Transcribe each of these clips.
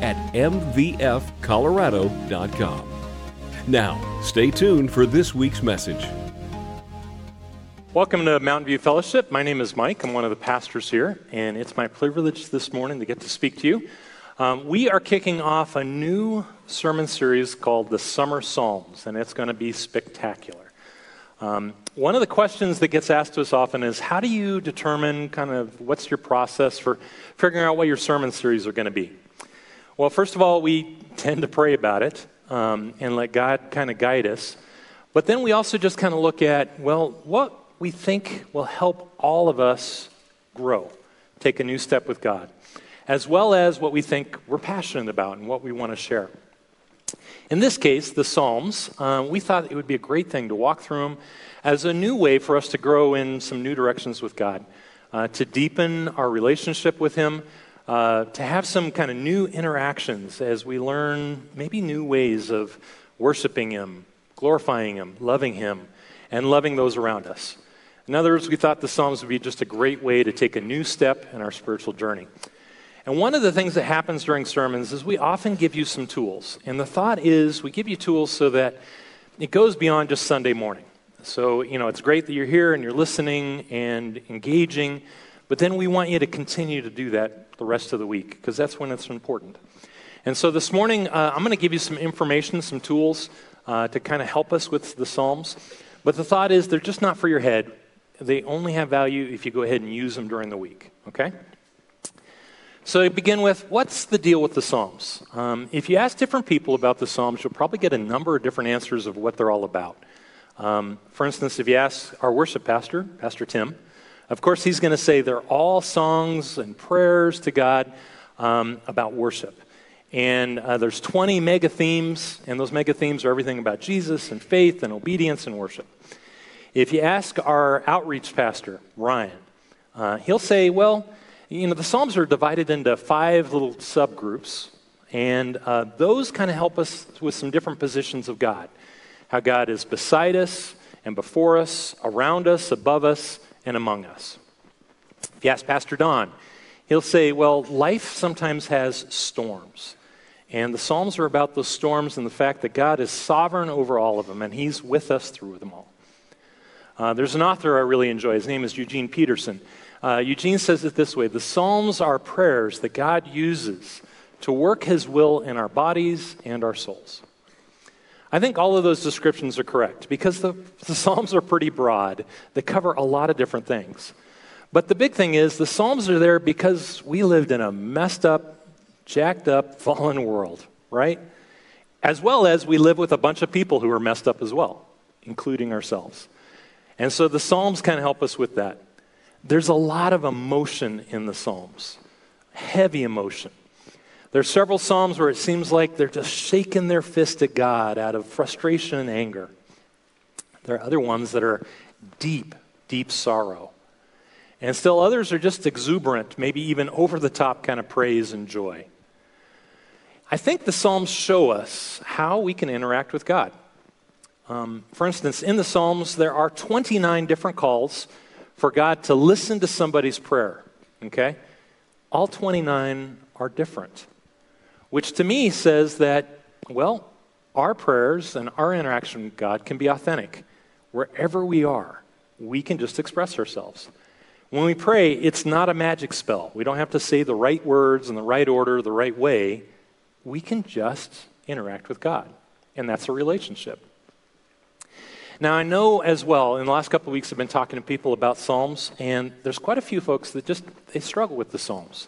at mvfcolorado.com. Now, stay tuned for this week's message. Welcome to Mountain View Fellowship. My name is Mike. I'm one of the pastors here, and it's my privilege this morning to get to speak to you. Um, we are kicking off a new sermon series called the Summer Psalms, and it's going to be spectacular. Um, one of the questions that gets asked to us often is how do you determine kind of what's your process for figuring out what your sermon series are going to be? Well, first of all, we tend to pray about it um, and let God kind of guide us. But then we also just kind of look at, well, what we think will help all of us grow, take a new step with God, as well as what we think we're passionate about and what we want to share. In this case, the Psalms, uh, we thought it would be a great thing to walk through them as a new way for us to grow in some new directions with God, uh, to deepen our relationship with Him, uh, to have some kind of new interactions as we learn maybe new ways of worshiping Him, glorifying Him, loving Him, and loving those around us. In other words, we thought the Psalms would be just a great way to take a new step in our spiritual journey. And one of the things that happens during sermons is we often give you some tools. And the thought is we give you tools so that it goes beyond just Sunday morning. So, you know, it's great that you're here and you're listening and engaging, but then we want you to continue to do that the rest of the week because that's when it's important. And so this morning, uh, I'm going to give you some information, some tools uh, to kind of help us with the Psalms. But the thought is they're just not for your head they only have value if you go ahead and use them during the week, okay? So, to begin with, what's the deal with the Psalms? Um, if you ask different people about the Psalms, you'll probably get a number of different answers of what they're all about. Um, for instance, if you ask our worship pastor, Pastor Tim, of course, he's going to say they're all songs and prayers to God um, about worship. And uh, there's 20 mega themes, and those mega themes are everything about Jesus and faith and obedience and worship. If you ask our outreach pastor, Ryan, uh, he'll say, well, you know, the Psalms are divided into five little subgroups, and uh, those kind of help us with some different positions of God. How God is beside us and before us, around us, above us, and among us. If you ask Pastor Don, he'll say, well, life sometimes has storms. And the Psalms are about those storms and the fact that God is sovereign over all of them, and He's with us through them all. Uh, there's an author I really enjoy. His name is Eugene Peterson. Uh, Eugene says it this way The Psalms are prayers that God uses to work his will in our bodies and our souls. I think all of those descriptions are correct because the, the Psalms are pretty broad. They cover a lot of different things. But the big thing is, the Psalms are there because we lived in a messed up, jacked up, fallen world, right? As well as we live with a bunch of people who are messed up as well, including ourselves. And so the Psalms kind of help us with that. There's a lot of emotion in the Psalms, heavy emotion. There are several Psalms where it seems like they're just shaking their fist at God out of frustration and anger. There are other ones that are deep, deep sorrow. And still others are just exuberant, maybe even over the top kind of praise and joy. I think the Psalms show us how we can interact with God. Um, for instance, in the Psalms, there are 29 different calls for God to listen to somebody's prayer. Okay? All 29 are different, which to me says that, well, our prayers and our interaction with God can be authentic. Wherever we are, we can just express ourselves. When we pray, it's not a magic spell. We don't have to say the right words in the right order, the right way. We can just interact with God, and that's a relationship. Now, I know as well, in the last couple of weeks, I've been talking to people about Psalms, and there's quite a few folks that just, they struggle with the Psalms.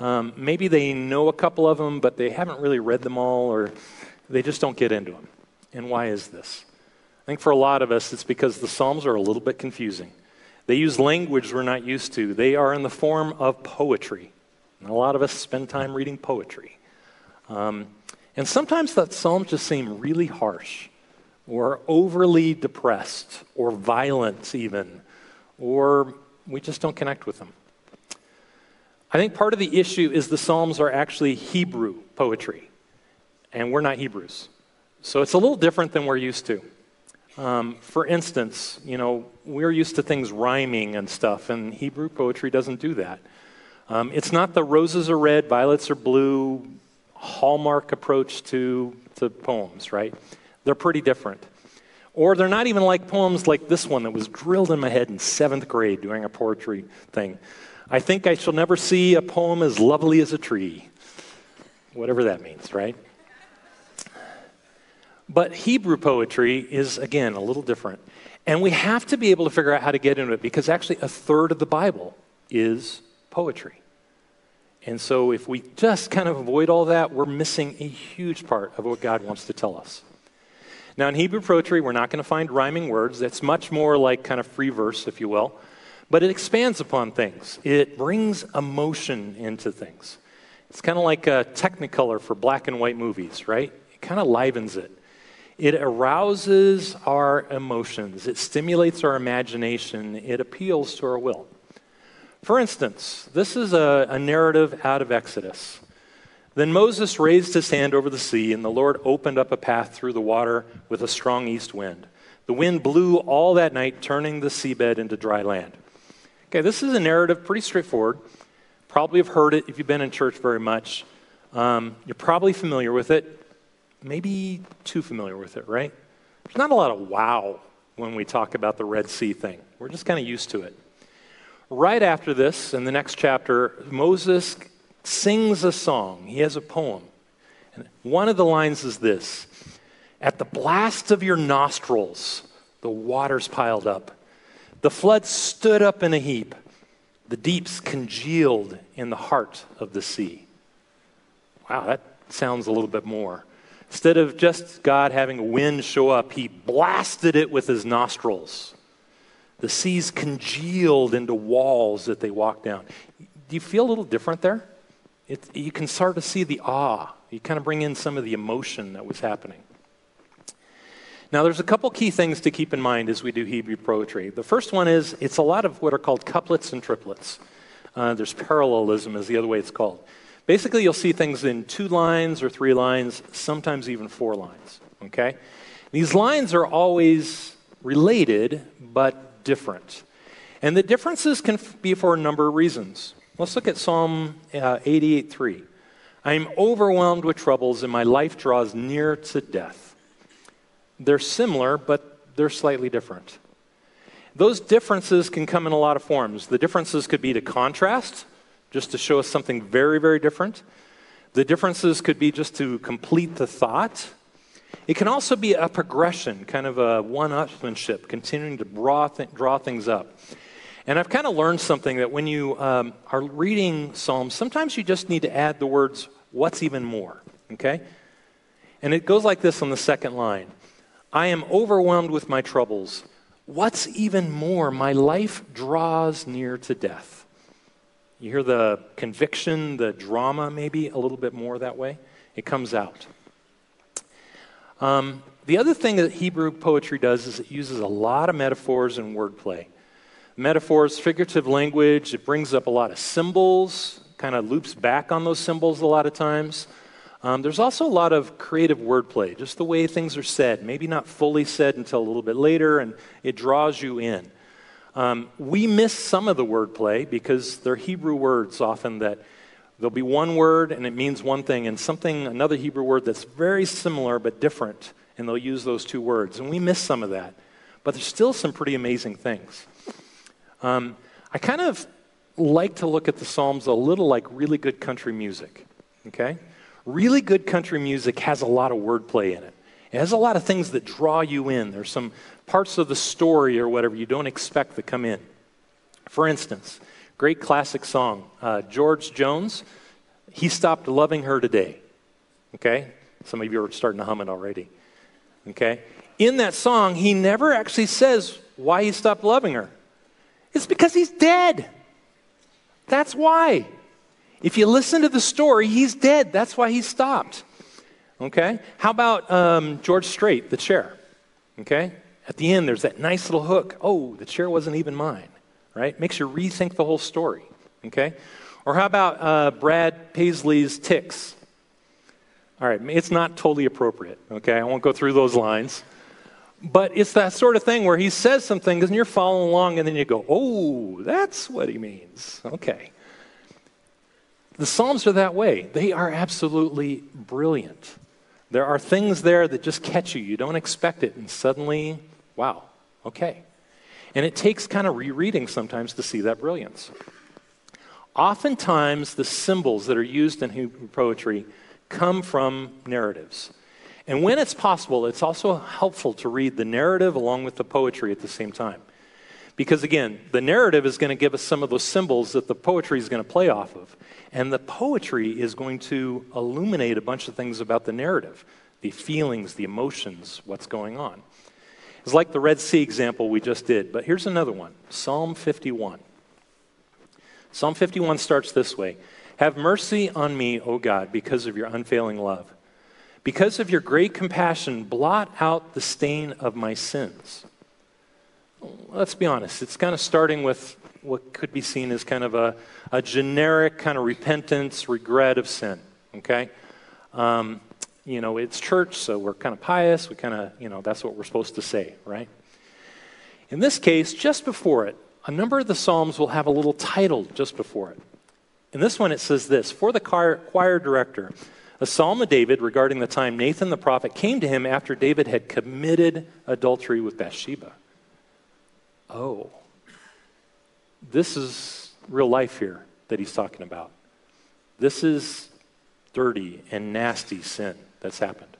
Um, maybe they know a couple of them, but they haven't really read them all, or they just don't get into them. And why is this? I think for a lot of us, it's because the Psalms are a little bit confusing. They use language we're not used to. They are in the form of poetry. And a lot of us spend time reading poetry. Um, And sometimes that psalms just seem really harsh or overly depressed or violent, even, or we just don't connect with them. I think part of the issue is the Psalms are actually Hebrew poetry, and we're not Hebrews. So it's a little different than we're used to. Um, for instance, you know, we're used to things rhyming and stuff, and Hebrew poetry doesn't do that. Um, it's not the roses are red, violets are blue, hallmark approach to, to poems, right? They're pretty different. Or they're not even like poems like this one that was drilled in my head in seventh grade doing a poetry thing. I think I shall never see a poem as lovely as a tree. Whatever that means, right? But Hebrew poetry is, again, a little different. And we have to be able to figure out how to get into it because actually a third of the Bible is poetry. And so if we just kind of avoid all that, we're missing a huge part of what God wants to tell us. Now, in Hebrew poetry, we're not going to find rhyming words. It's much more like kind of free verse, if you will. But it expands upon things, it brings emotion into things. It's kind of like a technicolor for black and white movies, right? It kind of livens it. It arouses our emotions, it stimulates our imagination, it appeals to our will. For instance, this is a, a, narrative out of Exodus. Then Moses raised his hand over the sea, and the Lord opened up a path through the water with a strong east wind. The wind blew all that night, turning the seabed into dry land. Okay, this is a narrative, pretty straightforward. Probably have heard it if you've been in church very much. Um, you're probably familiar with it, maybe too familiar with it, right? There's not a lot of wow when we talk about the Red Sea thing. We're just kind of used to it. Right after this, in the next chapter, Moses sings a song. He has a poem. And one of the lines is this At the blast of your nostrils, the waters piled up. The flood stood up in a heap. The deeps congealed in the heart of the sea. Wow, that sounds a little bit more. Instead of just God having a wind show up, he blasted it with his nostrils. The seas congealed into walls that they walked down. Do you feel a little different there? It, you can start to see the awe. You kind of bring in some of the emotion that was happening. Now, there's a couple key things to keep in mind as we do Hebrew poetry. The first one is it's a lot of what are called couplets and triplets. Uh, there's parallelism, is the other way it's called. Basically, you'll see things in two lines or three lines, sometimes even four lines. Okay? These lines are always related, but different. And the differences can be for a number of reasons. Let's look at Psalm uh, 88:3. I am overwhelmed with troubles, and my life draws near to death. They're similar, but they're slightly different. Those differences can come in a lot of forms. The differences could be to contrast, just to show us something very, very different. The differences could be just to complete the thought. It can also be a progression, kind of a one upmanship, continuing to draw, th- draw things up. And I've kind of learned something that when you um, are reading Psalms, sometimes you just need to add the words, what's even more, okay? And it goes like this on the second line I am overwhelmed with my troubles. What's even more? My life draws near to death. You hear the conviction, the drama, maybe a little bit more that way? It comes out. Um, the other thing that Hebrew poetry does is it uses a lot of metaphors and wordplay. Metaphors, figurative language, it brings up a lot of symbols, kind of loops back on those symbols a lot of times. Um, there's also a lot of creative wordplay, just the way things are said, maybe not fully said until a little bit later, and it draws you in. Um, we miss some of the wordplay because they're Hebrew words often that There'll be one word and it means one thing, and something, another Hebrew word that's very similar but different, and they'll use those two words. And we miss some of that. But there's still some pretty amazing things. Um, I kind of like to look at the Psalms a little like really good country music, okay? Really good country music has a lot of wordplay in it. It has a lot of things that draw you in. There's some parts of the story or whatever you don't expect to come in. For instance, Great classic song. Uh, George Jones, He Stopped Loving Her Today. Okay? Some of you are starting to hum it already. Okay? In that song, he never actually says why he stopped loving her. It's because he's dead. That's why. If you listen to the story, he's dead. That's why he stopped. Okay? How about um, George Strait, the chair? Okay? At the end, there's that nice little hook. Oh, the chair wasn't even mine, right? Makes you rethink the whole story. Okay? Or how about uh, Brad Paisley's ticks? All right, it's not totally appropriate, okay? I won't go through those lines. But it's that sort of thing where he says some things and you're following along and then you go, oh, that's what he means. Okay. The Psalms are that way. They are absolutely brilliant. There are things there that just catch you. You don't expect it, and suddenly, wow, okay. And it takes kind of rereading sometimes to see that brilliance. Oftentimes, the symbols that are used in Hebrew poetry come from narratives. And when it's possible, it's also helpful to read the narrative along with the poetry at the same time. Because again, the narrative is going to give us some of those symbols that the poetry is going to play off of. And the poetry is going to illuminate a bunch of things about the narrative the feelings, the emotions, what's going on. It's like the Red Sea example we just did, but here's another one Psalm 51. Psalm 51 starts this way Have mercy on me, O God, because of your unfailing love. Because of your great compassion, blot out the stain of my sins. Let's be honest, it's kind of starting with what could be seen as kind of a, a generic kind of repentance, regret of sin, okay? Um, you know, it's church, so we're kind of pious. We kind of, you know, that's what we're supposed to say, right? In this case, just before it, a number of the Psalms will have a little title just before it. In this one, it says this For the choir, choir director, a psalm of David regarding the time Nathan the prophet came to him after David had committed adultery with Bathsheba. Oh, this is real life here that he's talking about. This is dirty and nasty sin that's happened.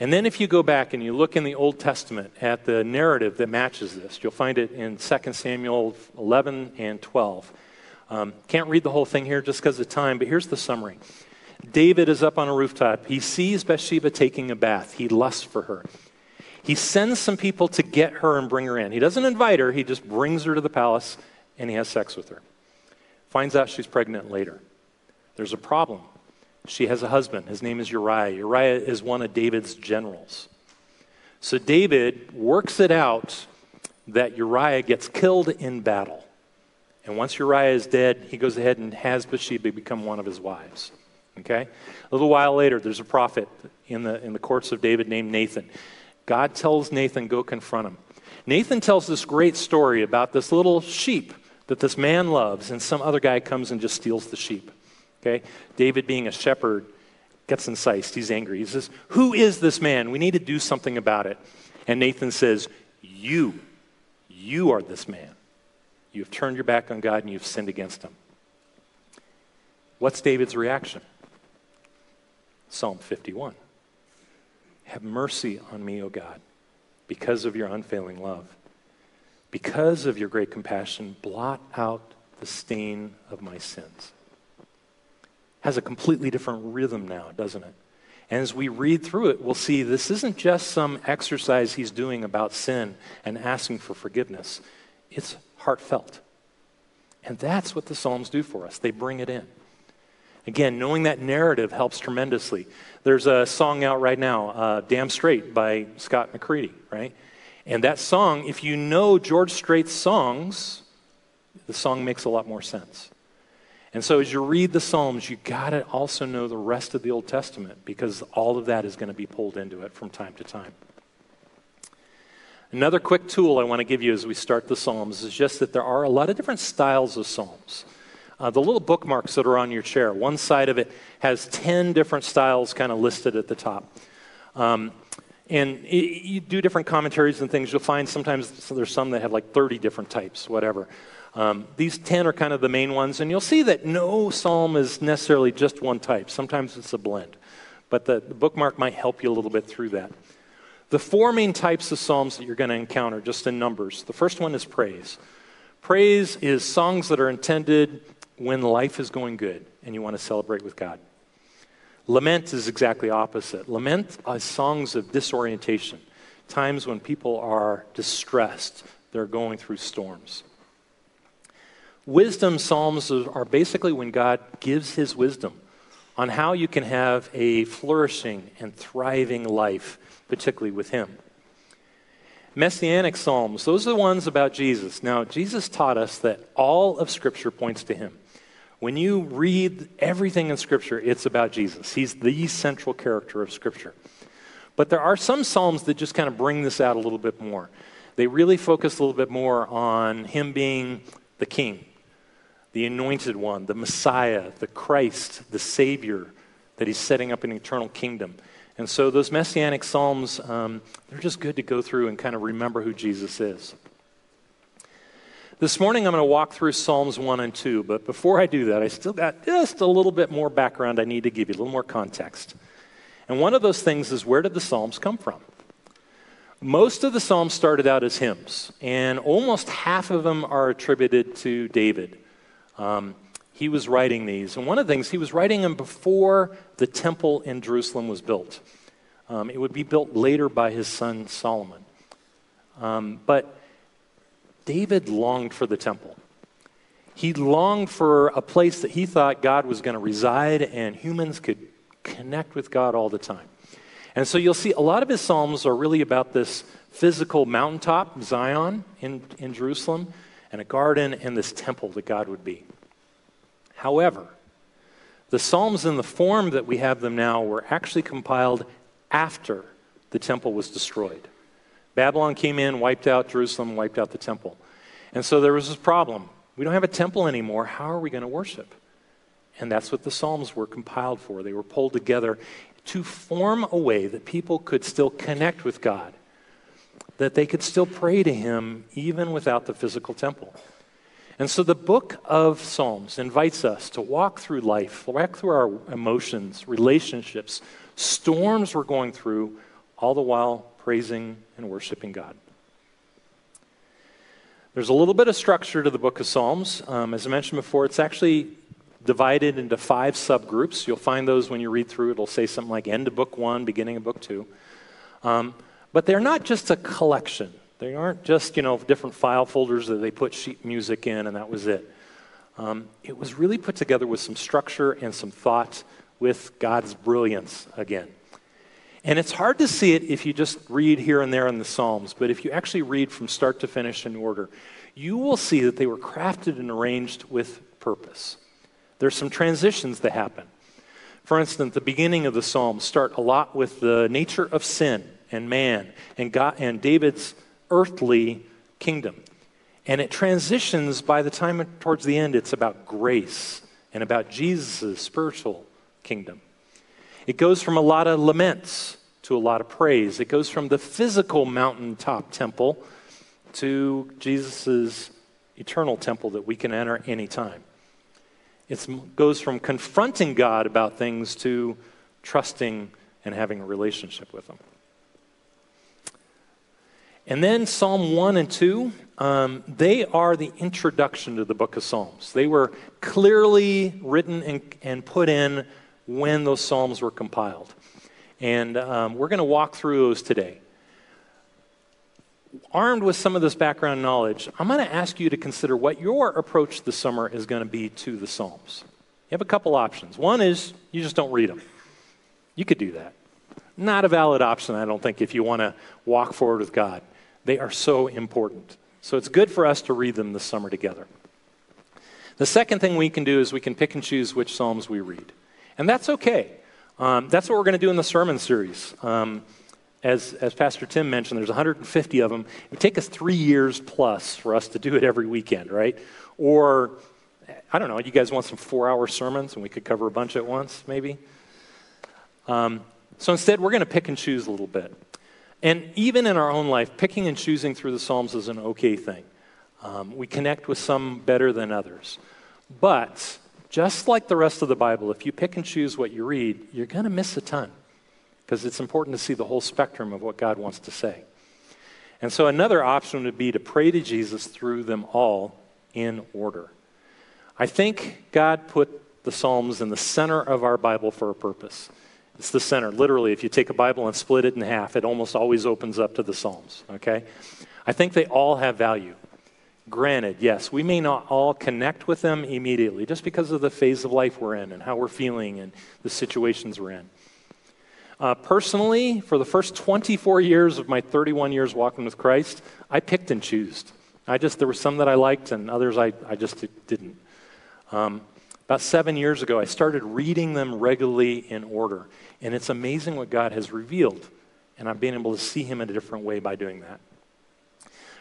And then if you go back and you look in the Old Testament at the narrative that matches this, you'll find it in 2 Samuel 11 and 12. Um, can't read the whole thing here just because of time, but here's the summary. David is up on a rooftop. He sees Bathsheba taking a bath. He lusts for her. He sends some people to get her and bring her in. He doesn't invite her, he just brings her to the palace and he has sex with her. Finds out she's pregnant later. There's a problem. She has a husband. His name is Uriah. Uriah is one of David's generals. So David works it out that Uriah gets killed in battle. And once Uriah is dead, he goes ahead and has Bathsheba become one of his wives. Okay? A little while later, there's a prophet in the, in the courts of David named Nathan. God tells Nathan, go confront him. Nathan tells this great story about this little sheep that this man loves, and some other guy comes and just steals the sheep. Okay? David, being a shepherd, gets incensed. He's angry. He says, Who is this man? We need to do something about it. And Nathan says, You, you are this man. You have turned your back on God and you've sinned against him. What's David's reaction? Psalm 51. Have mercy on me, O God, because of your unfailing love. Because of your great compassion, blot out the stain of my sins. Has a completely different rhythm now, doesn't it? And as we read through it, we'll see this isn't just some exercise he's doing about sin and asking for forgiveness, it's heartfelt. And that's what the Psalms do for us. They bring it in. Again, knowing that narrative helps tremendously. There's a song out right now, uh, Damn Strait by Scott McCreery, right? And that song, if you know George Strait's songs, the song makes a lot more sense. And so as you read the Psalms, you got to also know the rest of the Old Testament because all of that is going to be pulled into it from time to time. Another quick tool I want to give you as we start the Psalms is just that there are a lot of different styles of Psalms. Uh, the little bookmarks that are on your chair, one side of it has 10 different styles kind of listed at the top. Um, and it, you do different commentaries and things. You'll find sometimes so there's some that have like 30 different types, whatever. Um, these 10 are kind of the main ones. And you'll see that no psalm is necessarily just one type. Sometimes it's a blend. But the, the bookmark might help you a little bit through that. The four main types of psalms that you're going to encounter, just in numbers. The first one is praise. Praise is songs that are intended when life is going good and you want to celebrate with God. Lament is exactly opposite. Lament are songs of disorientation, times when people are distressed, they're going through storms. Wisdom psalms are basically when God gives his wisdom on how you can have a flourishing and thriving life, particularly with Him. Messianic Psalms, those are the ones about Jesus. Now, Jesus taught us that all of Scripture points to Him. When you read everything in Scripture, it's about Jesus. He's the central character of Scripture. But there are some Psalms that just kind of bring this out a little bit more. They really focus a little bit more on Him being the King, the anointed one, the Messiah, the Christ, the Savior, that He's setting up an eternal kingdom. And so those messianic psalms, um, they're just good to go through and kind of remember who Jesus is. This morning I'm going to walk through Psalms 1 and 2, but before I do that, I still got just a little bit more background I need to give you, a little more context. And one of those things is where did the Psalms come from? Most of the Psalms started out as hymns, and almost half of them are attributed to David. Um, he was writing these. And one of the things, he was writing them before the temple in Jerusalem was built. Um, it would be built later by his son Solomon. Um, but David longed for the temple. He longed for a place that he thought God was going to reside and humans could connect with God all the time. And so you'll see a lot of his Psalms are really about this physical mountaintop, Zion in, in Jerusalem, and a garden and this temple that God would be. However, the Psalms in the form that we have them now were actually compiled after the temple was destroyed. Babylon came in, wiped out Jerusalem, wiped out the temple. And so there was this problem. We don't have a temple anymore. How are we going to worship? And that's what the Psalms were compiled for. They were pulled together to form a way that people could still connect with God, that they could still pray to Him even without the physical temple. And so the book of Psalms invites us to walk through life, walk through our emotions, relationships, storms we're going through, all the while praising and worshiping God. There's a little bit of structure to the book of Psalms. Um, as I mentioned before, it's actually divided into five subgroups. You'll find those when you read through. It'll say something like end of book one, beginning of book two. Um, but they're not just a collection. They aren't just, you know, different file folders that they put sheet music in and that was it. Um, it was really put together with some structure and some thought with God's brilliance again. And it's hard to see it if you just read here and there in the Psalms, but if you actually read from start to finish in order, you will see that they were crafted and arranged with purpose. There's some transitions that happen. For instance, the beginning of the Psalms start a lot with the nature of sin and man and God and David's earthly kingdom. And it transitions by the time towards the end, it's about grace and about Jesus' spiritual kingdom. It goes from a lot of laments to a lot of praise. It goes from the physical mountaintop temple to Jesus' eternal temple that we can enter anytime. It goes from confronting God about things to trusting and having a relationship with Him. And then Psalm 1 and 2, um, they are the introduction to the book of Psalms. They were clearly written and, and put in when those Psalms were compiled. And um, we're going to walk through those today. Armed with some of this background knowledge, I'm going to ask you to consider what your approach this summer is going to be to the Psalms. You have a couple options. One is you just don't read them. You could do that. Not a valid option, I don't think, if you want to walk forward with God. They are so important. So it's good for us to read them this summer together. The second thing we can do is we can pick and choose which Psalms we read. And that's okay. Um, that's what we're going to do in the sermon series. Um, as, as Pastor Tim mentioned, there's 150 of them. It would take us three years plus for us to do it every weekend, right? Or, I don't know, you guys want some four hour sermons and we could cover a bunch at once, maybe? Um, so instead, we're going to pick and choose a little bit. And even in our own life, picking and choosing through the Psalms is an okay thing. Um, we connect with some better than others. But just like the rest of the Bible, if you pick and choose what you read, you're going to miss a ton because it's important to see the whole spectrum of what God wants to say. And so another option would be to pray to Jesus through them all in order. I think God put the Psalms in the center of our Bible for a purpose. It's the center. Literally, if you take a Bible and split it in half, it almost always opens up to the Psalms, okay? I think they all have value. Granted, yes, we may not all connect with them immediately just because of the phase of life we're in and how we're feeling and the situations we're in. Uh, personally, for the first 24 years of my 31 years walking with Christ, I picked and chose. I just, there were some that I liked and others I, I just didn't. Um, about seven years ago, I started reading them regularly in order. And it's amazing what God has revealed. And I've been able to see Him in a different way by doing that.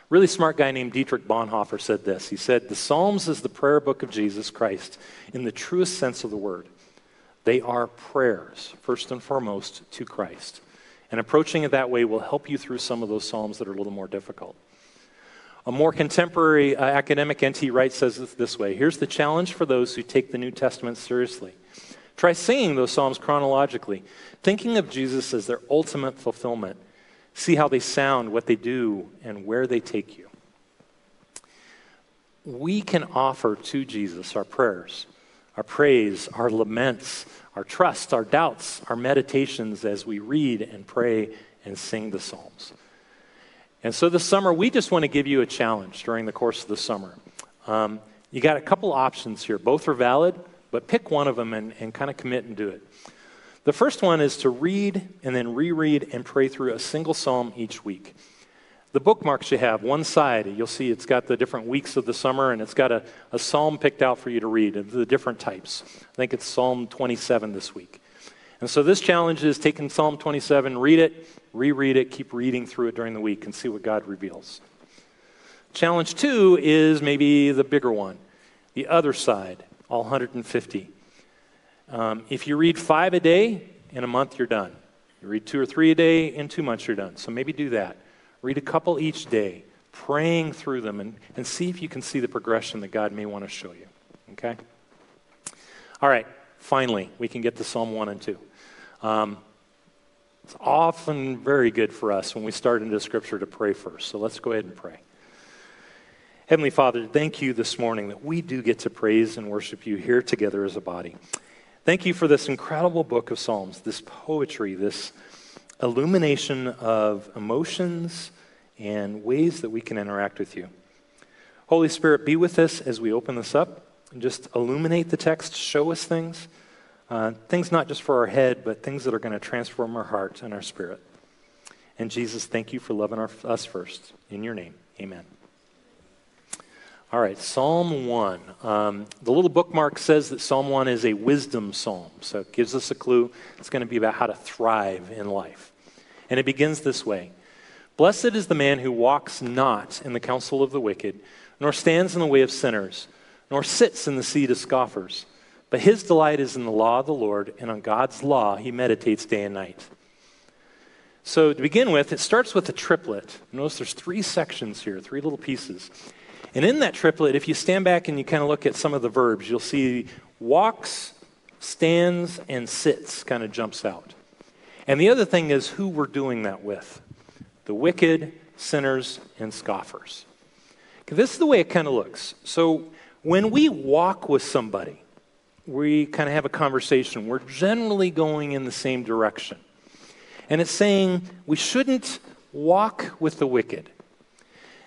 Really smart guy named Dietrich Bonhoeffer said this. He said, The Psalms is the prayer book of Jesus Christ in the truest sense of the word. They are prayers, first and foremost, to Christ. And approaching it that way will help you through some of those Psalms that are a little more difficult. A more contemporary uh, academic, N.T. Wright, says it this way Here's the challenge for those who take the New Testament seriously. Try singing those Psalms chronologically, thinking of Jesus as their ultimate fulfillment See how they sound, what they do, and where they take you. We can offer to Jesus our prayers, our praise, our laments, our trust, our doubts, our meditations as we read and pray and sing the Psalms. And so this summer, we just want to give you a challenge during the course of the summer. Um, you got a couple options here. Both are valid, but pick one of them and, and kind of commit and do it. The first one is to read and then reread and pray through a single psalm each week. The bookmarks you have, one side, you'll see it's got the different weeks of the summer and it's got a, a psalm picked out for you to read of the different types. I think it's Psalm 27 this week. And so this challenge is taking Psalm 27, read it, reread it, keep reading through it during the week and see what God reveals. Challenge two is maybe the bigger one, the other side, all 150. Um, if you read five a day, in a month you're done. You read two or three a day, in two months you're done. So maybe do that. Read a couple each day, praying through them, and, and see if you can see the progression that God may want to show you. Okay? All right, finally, we can get to Psalm 1 and 2. Um, it's often very good for us when we start into Scripture to pray first. So let's go ahead and pray. Heavenly Father, thank you this morning that we do get to praise and worship you here together as a body. Thank you for this incredible book of Psalms, this poetry, this illumination of emotions and ways that we can interact with you. Holy Spirit, be with us as we open this up and just illuminate the text, show us things, uh, things not just for our head, but things that are going to transform our heart and our spirit. And Jesus, thank you for loving our, us first. In your name, amen. All right, Psalm 1. Um, the little bookmark says that Psalm 1 is a wisdom psalm, so it gives us a clue. It's going to be about how to thrive in life. And it begins this way Blessed is the man who walks not in the counsel of the wicked, nor stands in the way of sinners, nor sits in the seat of scoffers. But his delight is in the law of the Lord, and on God's law he meditates day and night. So, to begin with, it starts with a triplet. Notice there's three sections here, three little pieces. And in that triplet, if you stand back and you kind of look at some of the verbs, you'll see walks, stands, and sits kind of jumps out. And the other thing is who we're doing that with the wicked, sinners, and scoffers. This is the way it kind of looks. So when we walk with somebody, we kind of have a conversation. We're generally going in the same direction. And it's saying we shouldn't walk with the wicked.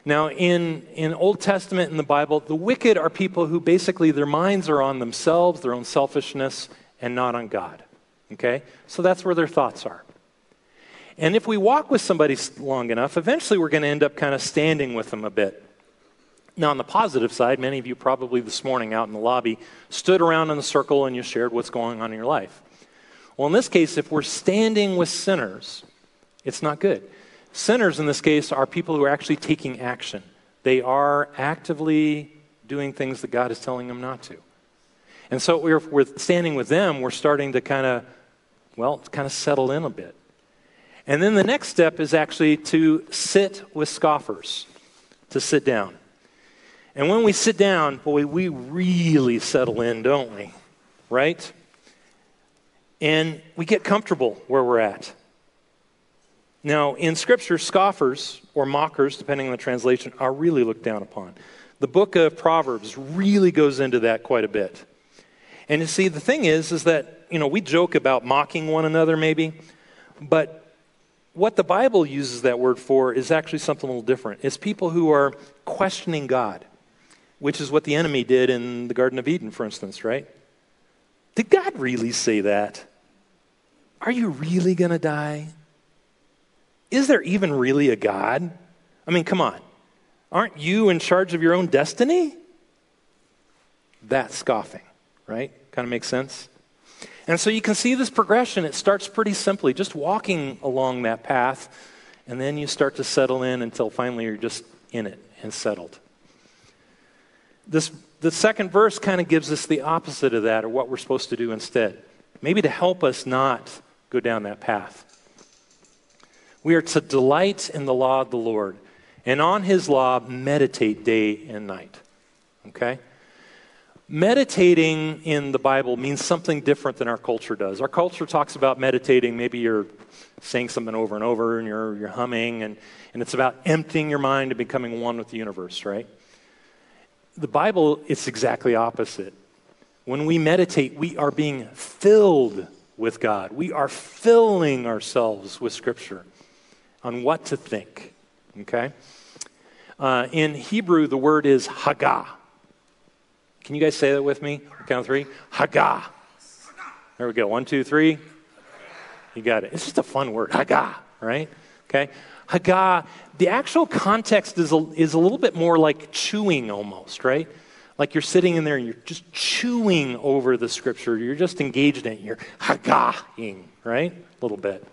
Now, in, in Old Testament in the Bible, the wicked are people who basically their minds are on themselves, their own selfishness, and not on God. Okay? So that's where their thoughts are. And if we walk with somebody long enough, eventually we're going to end up kind of standing with them a bit. Now, on the positive side, many of you probably this morning out in the lobby stood around in a circle and you shared what's going on in your life. Well, in this case, if we're standing with sinners, it's not good. Sinners, in this case, are people who are actually taking action. They are actively doing things that God is telling them not to. And so we're, we're standing with them, we're starting to kind of, well, kind of settle in a bit. And then the next step is actually to sit with scoffers, to sit down. And when we sit down, boy, we really settle in, don't we? Right? And we get comfortable where we're at. Now, in Scripture, scoffers or mockers, depending on the translation, are really looked down upon. The book of Proverbs really goes into that quite a bit. And you see, the thing is, is that, you know, we joke about mocking one another maybe, but what the Bible uses that word for is actually something a little different. It's people who are questioning God. which is what the enemy did in the Garden of Eden, for instance, right? Did God really say that? Are you really going to die? Is there even really a God? I mean, come on. Aren't you in charge of your own destiny? That's scoffing, right? Kind of makes sense? And so you can see this progression. It starts pretty simply, just walking along that path, and then you start to settle in until finally you're just in it and settled. This, the second verse kind of gives us the opposite of that, or what we're supposed to do instead. Maybe to help us not go down that path. We are to delight in the law of the Lord, and on his law meditate day and night. Okay? Meditating in the Bible means something different than our culture does. Our culture talks about meditating, maybe you're saying something over and over and you're, you're humming, and, and it's about emptying your mind and becoming one with the universe, right? The Bible, it's exactly opposite. When we meditate, we are being filled with God. We are filling ourselves with Scripture on what to think, okay? Uh, in Hebrew, the word is Haggah. Can you guys say that with me? Count three. Haggah. There we go. One, two, three. You got it. It's just a fun word. Haggah, right? Okay. Haggah, the actual context is a, is a little bit more like chewing almost, right? Like you're sitting in there and you're just chewing over the scripture. You're just engaged in it. You're haggahing, right? A little bit.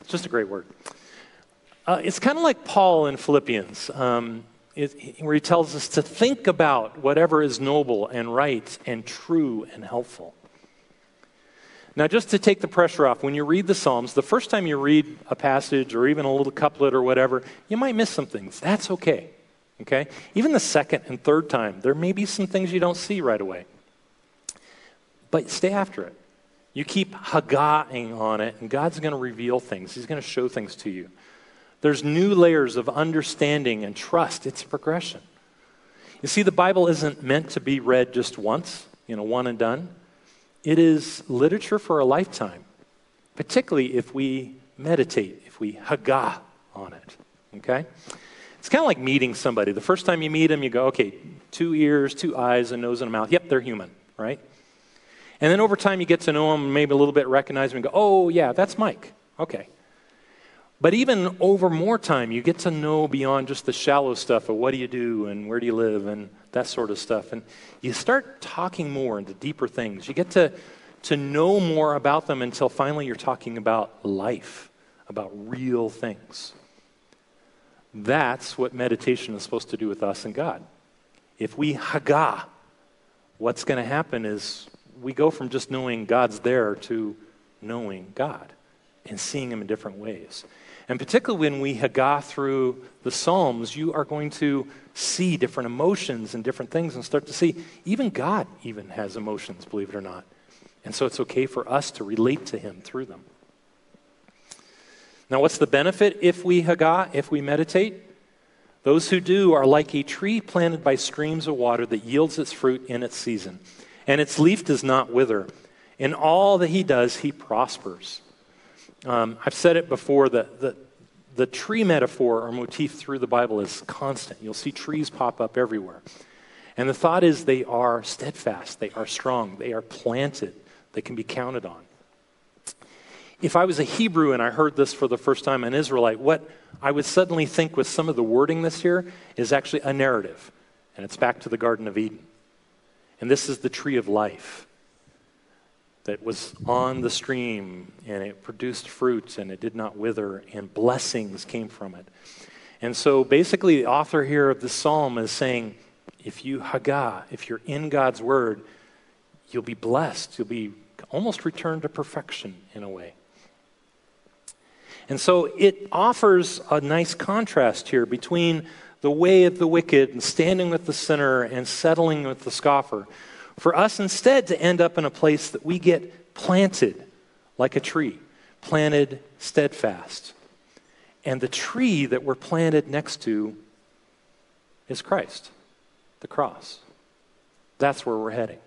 It's just a great word. Uh, it's kind of like Paul in Philippians. Um, it, where he tells us to think about whatever is noble and right and true and helpful. Now, just to take the pressure off, when you read the Psalms, the first time you read a passage or even a little couplet or whatever, you might miss some things. That's okay. Okay? Even the second and third time, there may be some things you don't see right away. But stay after it. You keep haggahing on it, and God's going to reveal things. He's going to show things to you. There's new layers of understanding and trust. It's a progression. You see, the Bible isn't meant to be read just once, you know, one and done. It is literature for a lifetime, particularly if we meditate, if we haggah on it. Okay? It's kind of like meeting somebody. The first time you meet them, you go, okay, two ears, two eyes, a nose, and a mouth. Yep, they're human, right? And then over time, you get to know them, maybe a little bit recognize them, and go, oh, yeah, that's Mike. Okay. But even over more time, you get to know beyond just the shallow stuff of what do you do and where do you live and that sort of stuff. And you start talking more into deeper things. You get to, to know more about them until finally you're talking about life, about real things. That's what meditation is supposed to do with us and God. If we haggah, what's going to happen is we go from just knowing God's there to knowing God and seeing Him in different ways. And particularly when we haggah through the Psalms, you are going to see different emotions and different things and start to see even God even has emotions, believe it or not. And so it's okay for us to relate to him through them. Now, what's the benefit if we haggah, if we meditate? Those who do are like a tree planted by streams of water that yields its fruit in its season, and its leaf does not wither. In all that he does, he prospers. Um, I've said it before that the, the tree metaphor or motif through the Bible is constant. You'll see trees pop up everywhere. And the thought is they are steadfast, they are strong, they are planted, they can be counted on. If I was a Hebrew and I heard this for the first time, an Israelite, what I would suddenly think with some of the wording this here is actually a narrative. And it's back to the Garden of Eden. And this is the tree of life that was on the stream and it produced fruits and it did not wither and blessings came from it. And so basically, the author here of the psalm is saying if you haggah, if you're in God's word, you'll be blessed. You'll be almost returned to perfection in a way. And so it offers a nice contrast here between the way of the wicked and standing with the sinner and settling with the scoffer for us instead to end up in a place that we get planted like a tree, planted steadfast. And the tree that we're planted next to is Christ, the cross. That's where we're heading.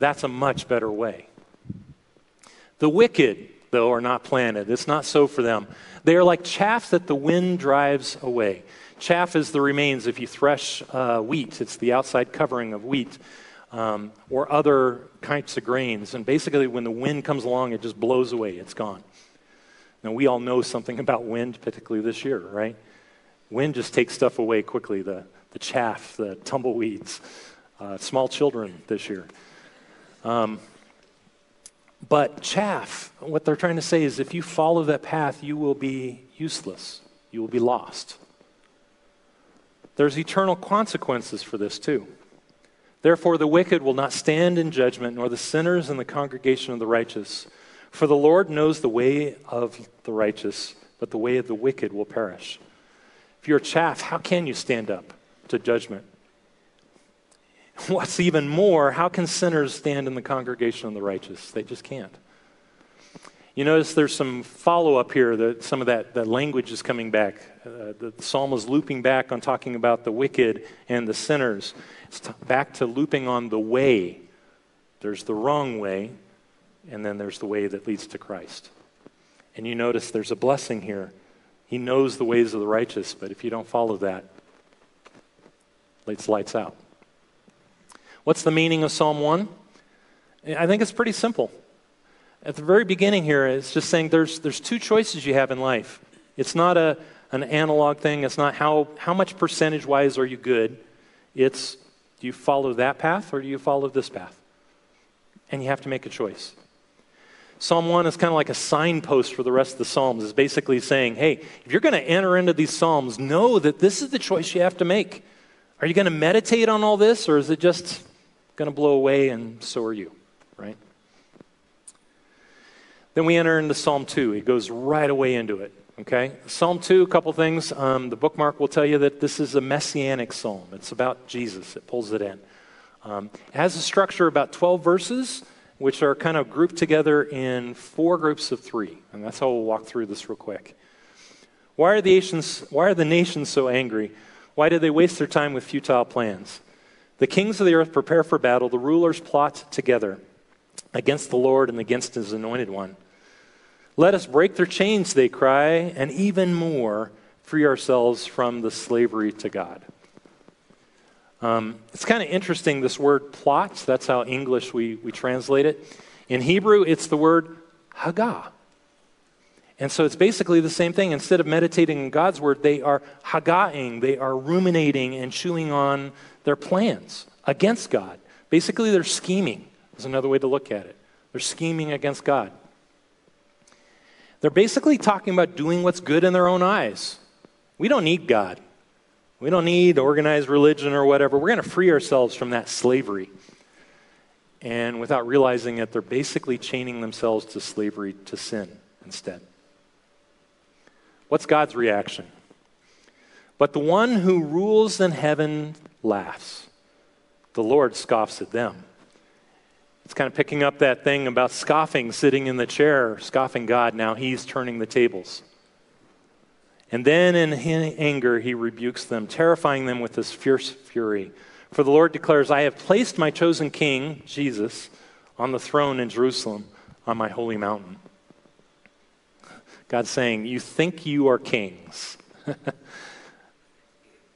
That's a much better way. The wicked, though, are not planted. It's not so for them. They are like chaff that the wind drives away. Chaff is the remains if you thresh uh, wheat, it's the outside covering of wheat um, or other kinds of grains. And basically, when the wind comes along, it just blows away, it's gone. Now, we all know something about wind, particularly this year, right? Wind just takes stuff away quickly the, the chaff, the tumbleweeds, uh, small children this year. Um, but chaff, what they're trying to say is if you follow that path, you will be useless, you will be lost. There's eternal consequences for this, too. Therefore, the wicked will not stand in judgment, nor the sinners in the congregation of the righteous. For the Lord knows the way of the righteous, but the way of the wicked will perish. If you're chaff, how can you stand up to judgment? What's even more, how can sinners stand in the congregation of the righteous? They just can't. You notice there's some follow up here that some of that, that language is coming back. Uh, the psalm is looping back on talking about the wicked and the sinners. It's t- back to looping on the way. There's the wrong way, and then there's the way that leads to Christ. And you notice there's a blessing here. He knows the ways of the righteous, but if you don't follow that, it's lights out. What's the meaning of Psalm 1? I think it's pretty simple. At the very beginning here, it's just saying there's, there's two choices you have in life. It's not a, an analog thing, it's not how, how much percentage wise are you good. It's do you follow that path or do you follow this path? And you have to make a choice. Psalm 1 is kind of like a signpost for the rest of the Psalms. It's basically saying, hey, if you're going to enter into these Psalms, know that this is the choice you have to make. Are you going to meditate on all this or is it just going to blow away and so are you, right? Then we enter into Psalm 2. It goes right away into it. Okay? Psalm 2, a couple things. Um, the bookmark will tell you that this is a messianic psalm. It's about Jesus, it pulls it in. Um, it has a structure of about 12 verses, which are kind of grouped together in four groups of three. And that's how we'll walk through this real quick. Why are the nations, why are the nations so angry? Why do they waste their time with futile plans? The kings of the earth prepare for battle, the rulers plot together against the Lord and against his anointed one. Let us break their chains, they cry, and even more, free ourselves from the slavery to God. Um, it's kind of interesting, this word plots, that's how English we, we translate it. In Hebrew, it's the word hagah. And so it's basically the same thing. Instead of meditating in God's word, they are hagahing, they are ruminating and chewing on their plans against God. Basically, they're scheming, is another way to look at it. They're scheming against God. They're basically talking about doing what's good in their own eyes. We don't need God. We don't need organized religion or whatever. We're going to free ourselves from that slavery. And without realizing it, they're basically chaining themselves to slavery to sin instead. What's God's reaction? But the one who rules in heaven laughs. The Lord scoffs at them. It's kind of picking up that thing about scoffing, sitting in the chair, scoffing God. Now he's turning the tables. And then in anger, he rebukes them, terrifying them with this fierce fury. For the Lord declares, I have placed my chosen king, Jesus, on the throne in Jerusalem, on my holy mountain. God's saying, You think you are kings.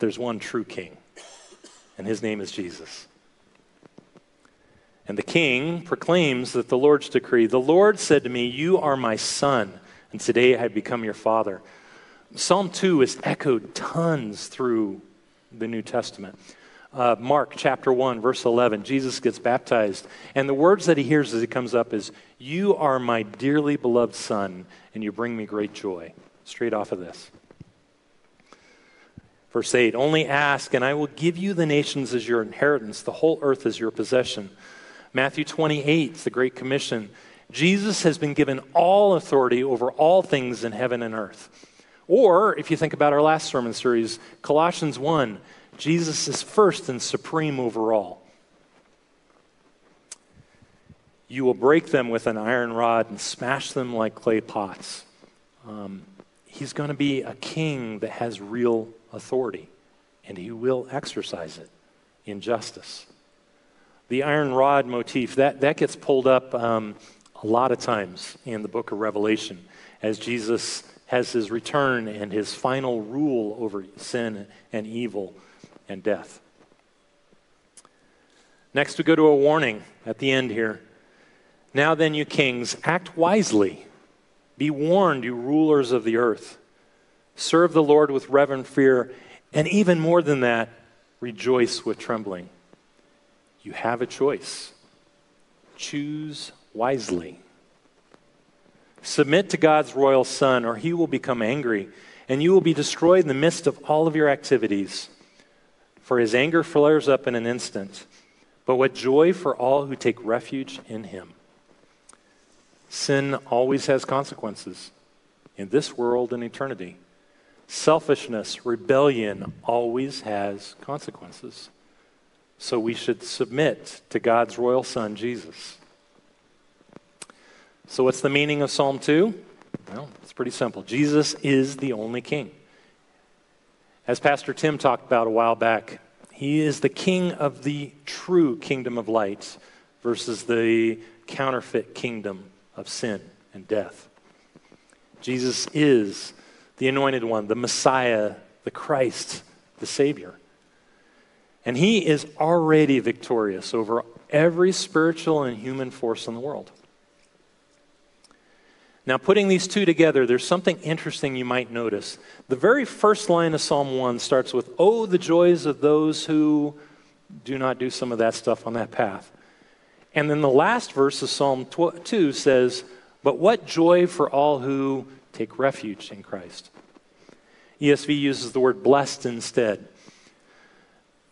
There's one true king, and his name is Jesus. And the king proclaims that the Lord's decree The Lord said to me, You are my son, and today I have become your father. Psalm 2 is echoed tons through the New Testament. Uh, Mark chapter 1, verse 11, Jesus gets baptized, and the words that he hears as he comes up is, You are my dearly beloved son, and you bring me great joy. Straight off of this. Verse 8 Only ask, and I will give you the nations as your inheritance, the whole earth as your possession. Matthew 28, the Great Commission. Jesus has been given all authority over all things in heaven and earth. Or, if you think about our last sermon series, Colossians 1, Jesus is first and supreme over all. You will break them with an iron rod and smash them like clay pots. Um, he's going to be a king that has real authority, and he will exercise it in justice the iron rod motif, that, that gets pulled up um, a lot of times in the book of Revelation as Jesus has his return and his final rule over sin and evil and death. Next, we go to a warning at the end here. Now then, you kings, act wisely. Be warned, you rulers of the earth. Serve the Lord with reverent fear, and even more than that, rejoice with trembling. You have a choice. Choose wisely. Submit to God's royal Son, or he will become angry, and you will be destroyed in the midst of all of your activities. For his anger flares up in an instant. But what joy for all who take refuge in him. Sin always has consequences in this world and eternity. Selfishness, rebellion always has consequences. So we should submit to God's royal Son, Jesus. So, what's the meaning of Psalm 2? Well, it's pretty simple. Jesus is the only king. As Pastor Tim talked about a while back, he is the king of the true kingdom of light versus the counterfeit kingdom of sin and death. Jesus is the anointed one, the Messiah, the Christ, the Savior. And he is already victorious over every spiritual and human force in the world. Now, putting these two together, there's something interesting you might notice. The very first line of Psalm 1 starts with, Oh, the joys of those who do not do some of that stuff on that path. And then the last verse of Psalm 2 says, But what joy for all who take refuge in Christ. ESV uses the word blessed instead.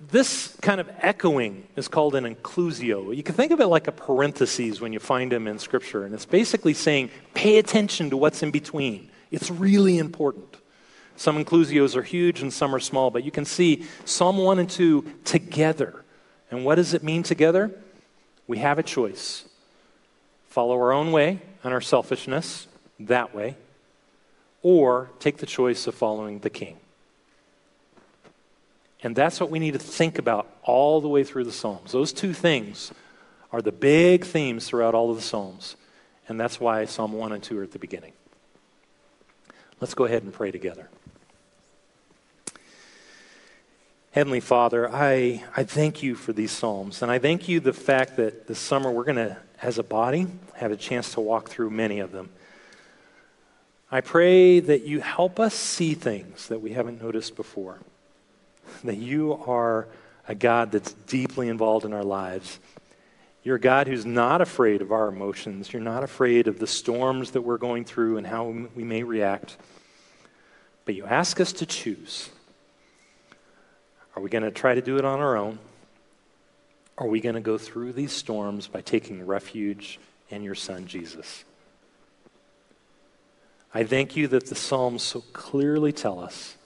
This kind of echoing is called an inclusio. You can think of it like a parenthesis when you find them in Scripture, and it's basically saying, pay attention to what's in between. It's really important. Some inclusios are huge and some are small, but you can see Psalm 1 and 2 together. And what does it mean together? We have a choice follow our own way and our selfishness that way, or take the choice of following the King. And that's what we need to think about all the way through the Psalms. Those two things are the big themes throughout all of the Psalms. And that's why Psalm 1 and 2 are at the beginning. Let's go ahead and pray together. Heavenly Father, I, I thank you for these Psalms. And I thank you the fact that this summer we're going to, as a body, have a chance to walk through many of them. I pray that you help us see things that we haven't noticed before that you are a God that's deeply involved in our lives. You're a God who's not afraid of our emotions. You're not afraid of the storms that we're going through and how we may react. But you ask us to choose. Are we going to try to do it on our own? Are we going to go through these storms by taking refuge in your Son, Jesus? I thank you that the Psalms so clearly tell us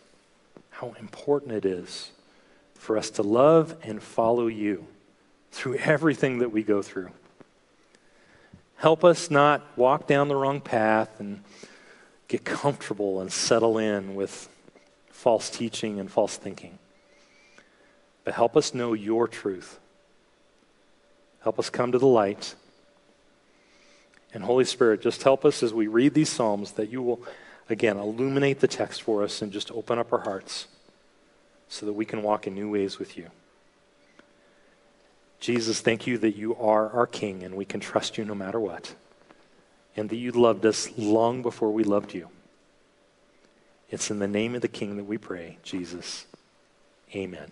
how important it is for us to love and follow you through everything that we go through. Help us not walk down the wrong path and get comfortable and settle in with false teaching and false thinking. But help us know your truth. Help us come to the light. And Holy Spirit, just help us as we read these Psalms that you will, again, illuminate the text for us and just open up our hearts so that we can walk in new ways with you. Jesus, thank you that you are our King and we can trust you no matter what, and that you loved us long before we loved you. It's in the name of the King that we pray, Jesus. Amen.